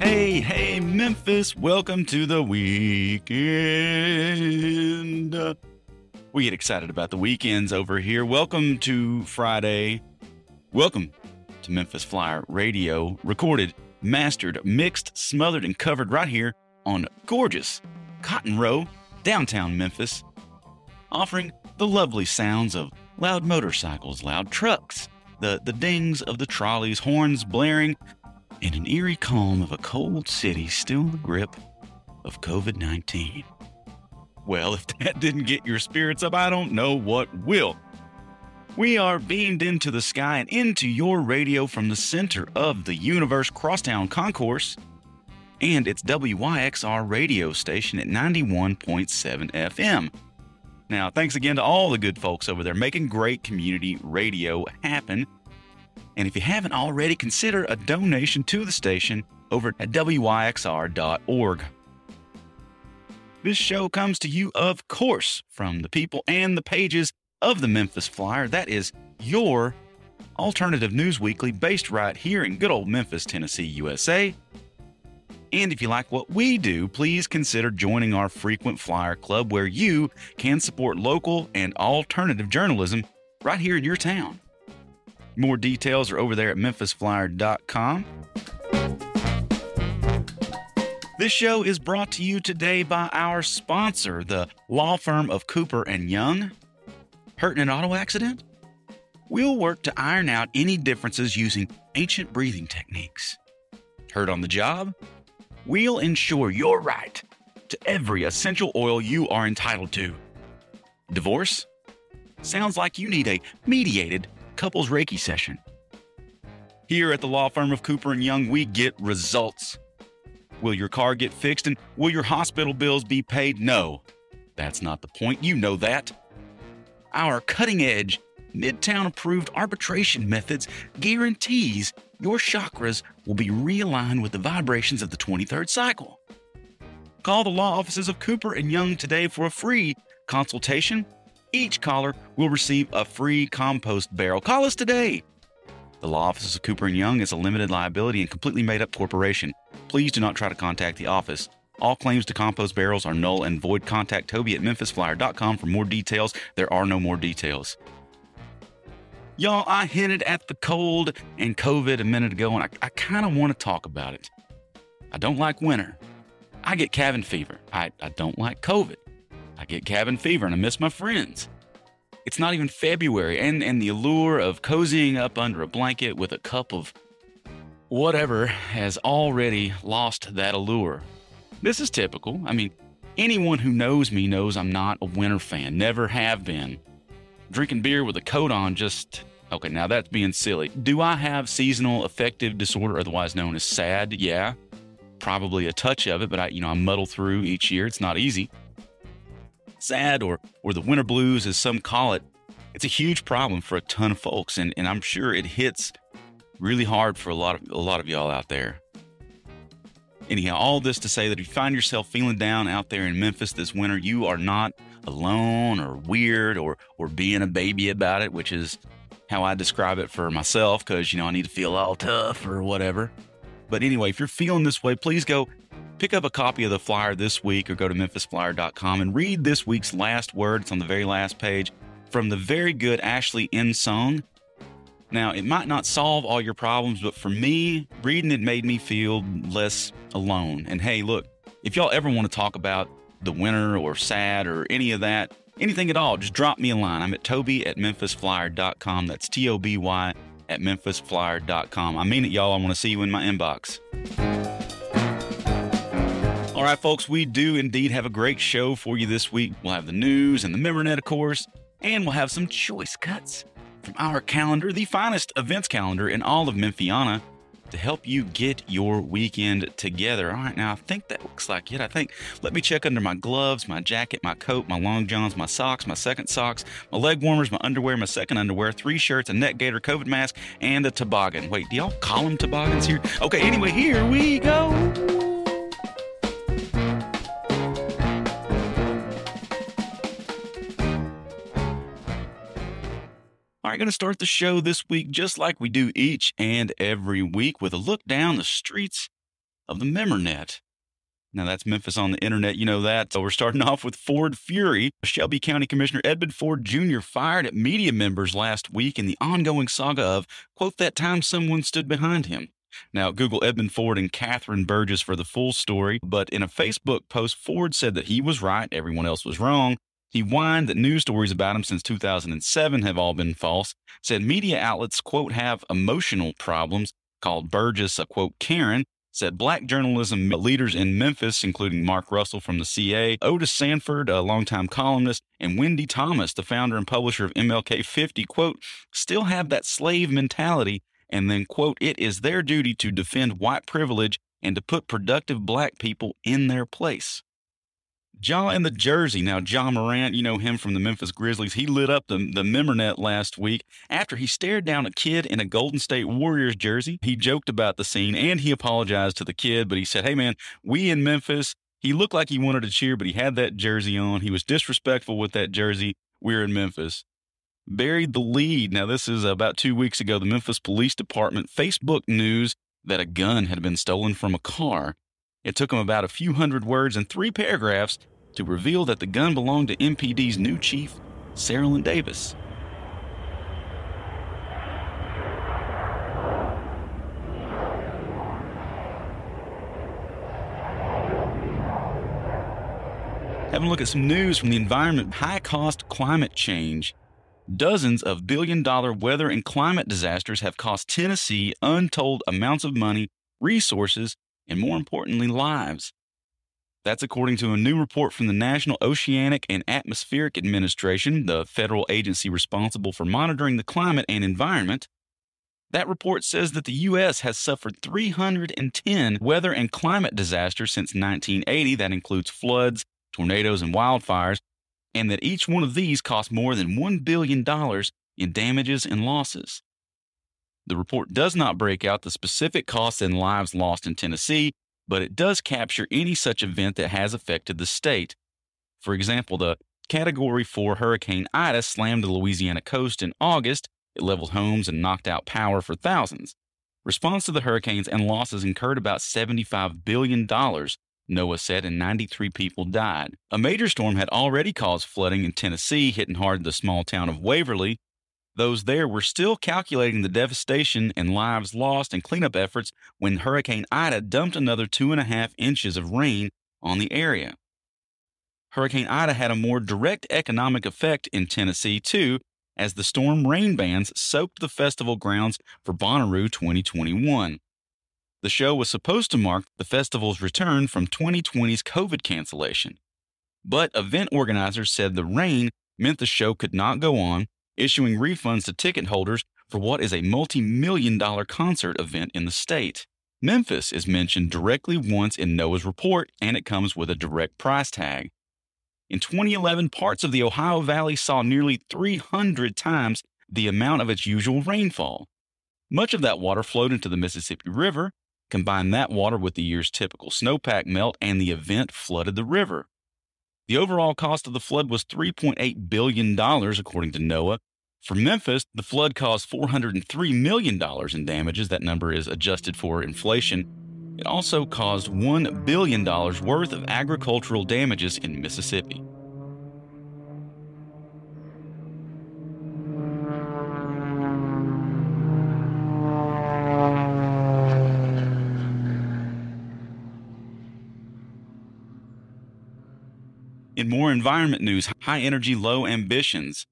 Hey, hey, Memphis, welcome to the weekend. We get excited about the weekends over here. Welcome to Friday. Welcome to Memphis Flyer Radio, recorded, mastered, mixed, smothered, and covered right here on gorgeous Cotton Row, downtown Memphis, offering the lovely sounds of loud motorcycles, loud trucks, the, the dings of the trolleys, horns blaring, and an eerie calm of a cold city still in the grip of COVID 19. Well, if that didn't get your spirits up, I don't know what will. We are beamed into the sky and into your radio from the center of the universe, Crosstown Concourse, and its WYXR radio station at 91.7 FM. Now, thanks again to all the good folks over there making great community radio happen. And if you haven't already, consider a donation to the station over at WYXR.org. This show comes to you, of course, from the people and the pages of the Memphis Flyer. That is your alternative news weekly based right here in good old Memphis, Tennessee, USA. And if you like what we do, please consider joining our frequent flyer club where you can support local and alternative journalism right here in your town. More details are over there at memphisflyer.com. This show is brought to you today by our sponsor, the law firm of Cooper and Young. Hurt in an auto accident? We'll work to iron out any differences using ancient breathing techniques. Hurt on the job? We'll ensure you're right to every essential oil you are entitled to. Divorce? Sounds like you need a mediated couples Reiki session. Here at the law firm of Cooper and Young, we get results. Will your car get fixed and will your hospital bills be paid? No. That's not the point. You know that. Our cutting edge, midtown approved arbitration methods guarantees your chakras will be realigned with the vibrations of the 23rd cycle. Call the law offices of Cooper and Young today for a free consultation. Each caller will receive a free compost barrel. Call us today. The law offices of Cooper and Young is a limited liability and completely made up corporation. Please do not try to contact the office. All claims to compost barrels are null and void. Contact Toby at memphisflyer.com for more details. There are no more details. Y'all, I hinted at the cold and COVID a minute ago, and I, I kind of want to talk about it. I don't like winter. I get cabin fever. I, I don't like COVID. I get cabin fever and I miss my friends. It's not even February, and, and the allure of cozying up under a blanket with a cup of whatever has already lost that allure. This is typical. I mean, anyone who knows me knows I'm not a winter fan, never have been. Drinking beer with a coat on just. Okay, now that's being silly. Do I have seasonal affective disorder, otherwise known as SAD? Yeah. Probably a touch of it, but I, you know, I muddle through each year. It's not easy. SAD or or the winter blues as some call it, it's a huge problem for a ton of folks and, and I'm sure it hits really hard for a lot of a lot of y'all out there. Anyhow, all this to say that if you find yourself feeling down out there in Memphis this winter, you are not alone or weird or or being a baby about it, which is how I describe it for myself because you know I need to feel all tough or whatever. But anyway, if you're feeling this way, please go pick up a copy of the flyer this week or go to memphisflyer.com and read this week's last word. It's on the very last page from the very good Ashley Insong. Now, it might not solve all your problems, but for me, reading it made me feel less alone. And hey, look, if y'all ever want to talk about the winner or sad or any of that, anything at all, just drop me a line. I'm at toby at memphisflyer.com. That's T O B Y at memphisflyer.com. I mean it, y'all. I want to see you in my inbox. All right, folks, we do indeed have a great show for you this week. We'll have the news and the MemerNet, of course, and we'll have some choice cuts from our calendar, the finest events calendar in all of Memphiana, to help you get your weekend together. All right, now I think that looks like it. I think, let me check under my gloves, my jacket, my coat, my long johns, my socks, my second socks, my leg warmers, my underwear, my second underwear, three shirts, a neck gaiter, COVID mask, and a toboggan. Wait, do y'all call them toboggans here? Okay, anyway, here we go. Right, going to start the show this week just like we do each and every week with a look down the streets of the MemerNet. Now, that's Memphis on the internet. You know that. So, we're starting off with Ford Fury. Shelby County Commissioner Edmund Ford Jr. fired at media members last week in the ongoing saga of, quote, that time someone stood behind him. Now, Google Edmund Ford and Catherine Burgess for the full story, but in a Facebook post, Ford said that he was right, everyone else was wrong. He whined that news stories about him since 2007 have all been false, said media outlets, quote, have emotional problems, called Burgess a, quote, Karen, said black journalism leaders in Memphis, including Mark Russell from the CA, Otis Sanford, a longtime columnist, and Wendy Thomas, the founder and publisher of MLK 50, quote, still have that slave mentality, and then, quote, it is their duty to defend white privilege and to put productive black people in their place. Ja in the jersey. Now, Ja Morant, you know him from the Memphis Grizzlies. He lit up the, the MemerNet last week after he stared down a kid in a Golden State Warriors jersey. He joked about the scene and he apologized to the kid, but he said, Hey, man, we in Memphis, he looked like he wanted to cheer, but he had that jersey on. He was disrespectful with that jersey. We're in Memphis. Buried the lead. Now, this is about two weeks ago. The Memphis Police Department Facebook news that a gun had been stolen from a car. It took him about a few hundred words and three paragraphs to reveal that the gun belonged to MPD's new chief, Cerelyn Davis. Having a look at some news from the environment high cost climate change. Dozens of billion dollar weather and climate disasters have cost Tennessee untold amounts of money, resources, and more importantly, lives. That's according to a new report from the National Oceanic and Atmospheric Administration, the federal agency responsible for monitoring the climate and environment. That report says that the U.S. has suffered 310 weather and climate disasters since 1980. That includes floods, tornadoes, and wildfires, and that each one of these cost more than $1 billion in damages and losses. The report does not break out the specific costs and lives lost in Tennessee, but it does capture any such event that has affected the state. For example, the Category 4 Hurricane Ida slammed the Louisiana coast in August. It leveled homes and knocked out power for thousands. Response to the hurricanes and losses incurred about $75 billion, NOAA said, and 93 people died. A major storm had already caused flooding in Tennessee, hitting hard the small town of Waverly, those there were still calculating the devastation and lives lost and cleanup efforts when Hurricane Ida dumped another two and a half inches of rain on the area. Hurricane Ida had a more direct economic effect in Tennessee, too, as the storm rain bands soaked the festival grounds for Bonnaroo 2021. The show was supposed to mark the festival's return from 2020's COVID cancellation. But event organizers said the rain meant the show could not go on issuing refunds to ticket holders for what is a multi million dollar concert event in the state. Memphis is mentioned directly once in NOAA's report, and it comes with a direct price tag. In 2011, parts of the Ohio Valley saw nearly 300 times the amount of its usual rainfall. Much of that water flowed into the Mississippi River. Combine that water with the year's typical snowpack melt, and the event flooded the river. The overall cost of the flood was $3.8 billion, according to NOAA. For Memphis, the flood caused $403 million in damages. That number is adjusted for inflation. It also caused $1 billion worth of agricultural damages in Mississippi. In more environment news, high energy, low ambitions.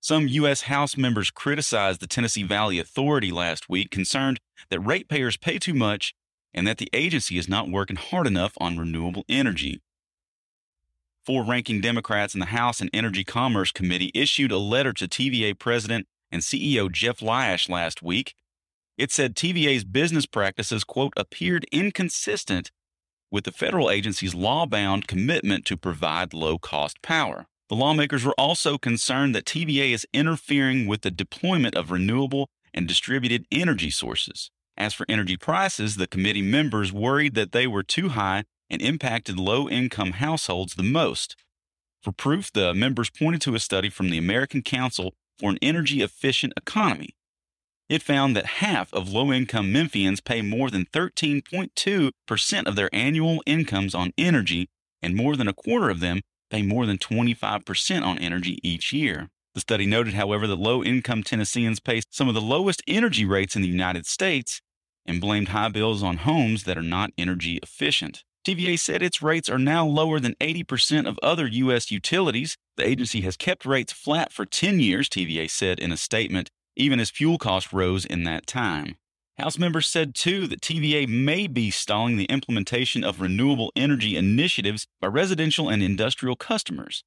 Some U.S. House members criticized the Tennessee Valley Authority last week, concerned that ratepayers pay too much and that the agency is not working hard enough on renewable energy. Four ranking Democrats in the House and Energy Commerce Committee issued a letter to TVA President and CEO Jeff Lyash last week. It said TVA's business practices, quote, appeared inconsistent with the federal agency's law bound commitment to provide low cost power. The lawmakers were also concerned that TVA is interfering with the deployment of renewable and distributed energy sources. As for energy prices, the committee members worried that they were too high and impacted low income households the most. For proof, the members pointed to a study from the American Council for an energy efficient economy. It found that half of low income Memphians pay more than 13.2% of their annual incomes on energy, and more than a quarter of them pay more than 25% on energy each year. The study noted, however, that low income Tennesseans pay some of the lowest energy rates in the United States and blamed high bills on homes that are not energy efficient. TVA said its rates are now lower than 80% of other U.S. utilities. The agency has kept rates flat for 10 years, TVA said in a statement, even as fuel costs rose in that time. House members said, too, that TVA may be stalling the implementation of renewable energy initiatives by residential and industrial customers.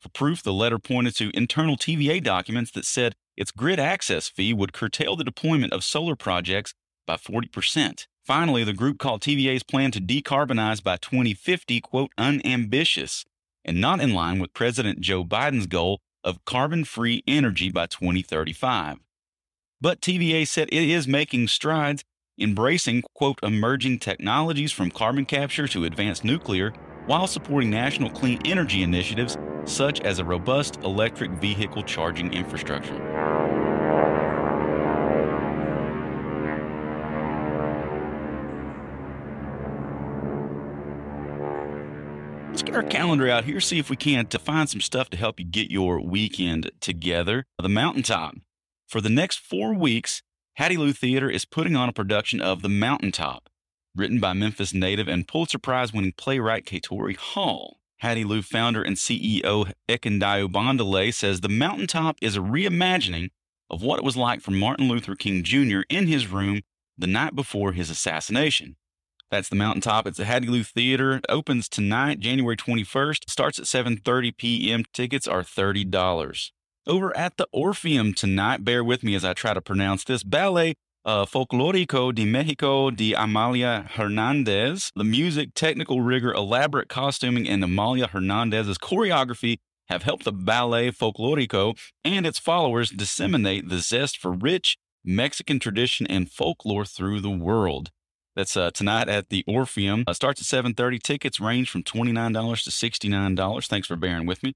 For proof, the letter pointed to internal TVA documents that said its grid access fee would curtail the deployment of solar projects by 40%. Finally, the group called TVA's plan to decarbonize by 2050, quote, unambitious and not in line with President Joe Biden's goal of carbon free energy by 2035. But TVA said it is making strides, embracing, quote, emerging technologies from carbon capture to advanced nuclear while supporting national clean energy initiatives such as a robust electric vehicle charging infrastructure. Get our calendar out here, see if we can to find some stuff to help you get your weekend together. The Mountaintop. For the next four weeks, Hattiloo Theater is putting on a production of The Mountaintop, written by Memphis native and Pulitzer Prize winning playwright Katori Hall. Hattiloo founder and CEO Ekundayo Bandele says The Mountaintop is a reimagining of what it was like for Martin Luther King Jr. in his room the night before his assassination. That's the Mountaintop. It's the Hattiloo Theater. It opens tonight, January 21st. Starts at 7:30 p.m. Tickets are $30. Over at the Orpheum tonight, bear with me as I try to pronounce this. Ballet uh, Folclórico de Mexico de Amalia Hernandez. The music, technical rigor, elaborate costuming, and Amalia Hernandez's choreography have helped the Ballet Folclórico and its followers disseminate the zest for rich Mexican tradition and folklore through the world. That's uh, tonight at the Orpheum. Uh, starts at 7.30. Tickets range from $29 to $69. Thanks for bearing with me.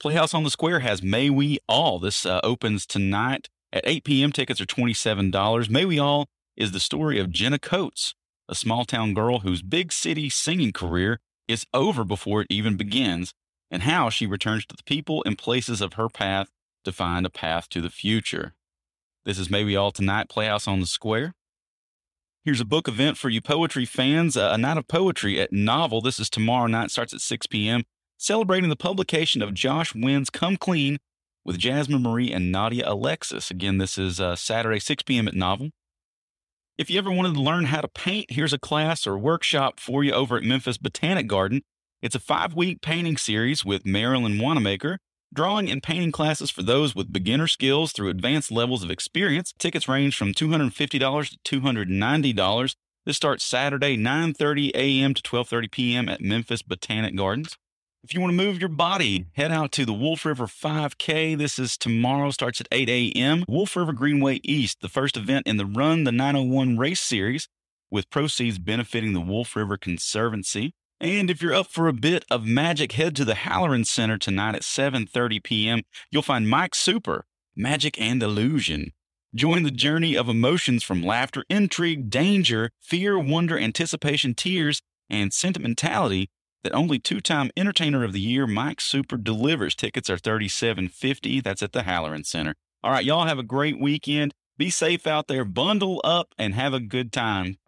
Playhouse on the Square has May We All. This uh, opens tonight at 8 p.m. Tickets are $27. May We All is the story of Jenna Coates, a small town girl whose big city singing career is over before it even begins, and how she returns to the people and places of her path to find a path to the future. This is May We All Tonight, Playhouse on the Square. Here's a book event for you poetry fans a night of poetry at Novel. This is tomorrow night, starts at 6 p.m., celebrating the publication of Josh Nguyen's Come Clean with Jasmine Marie and Nadia Alexis. Again, this is uh, Saturday, 6 p.m. at Novel. If you ever wanted to learn how to paint, here's a class or workshop for you over at Memphis Botanic Garden. It's a five week painting series with Marilyn Wanamaker Drawing and painting classes for those with beginner skills through advanced levels of experience. Tickets range from $250 to $290. This starts Saturday, 9:30 a.m. to 12:30 p.m. at Memphis Botanic Gardens. If you want to move your body, head out to the Wolf River 5K. This is tomorrow, starts at 8 a.m. Wolf River Greenway East, the first event in the Run the 901 race series, with proceeds benefiting the Wolf River Conservancy. And if you're up for a bit of magic, head to the Halloran Center tonight at 7:30 p.m. You'll find Mike Super, Magic and Illusion. Join the journey of emotions from laughter, intrigue, danger, fear, wonder, anticipation, tears, and sentimentality that only two-time Entertainer of the Year Mike Super delivers. Tickets are $37.50. That's at the Halloran Center. All right, y'all have a great weekend. Be safe out there, bundle up, and have a good time.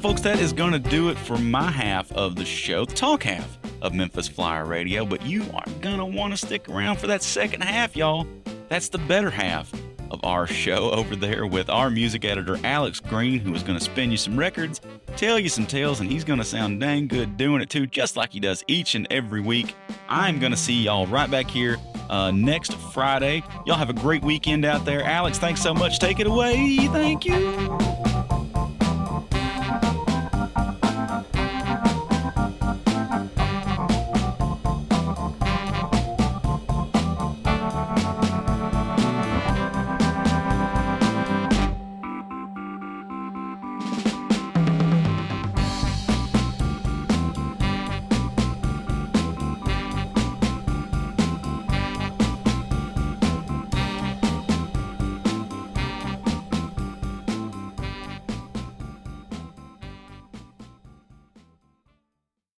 Right, folks, that is going to do it for my half of the show, the talk half of Memphis Flyer Radio. But you are going to want to stick around for that second half, y'all. That's the better half of our show over there with our music editor, Alex Green, who is going to spin you some records, tell you some tales, and he's going to sound dang good doing it too, just like he does each and every week. I'm going to see y'all right back here uh, next Friday. Y'all have a great weekend out there. Alex, thanks so much. Take it away. Thank you.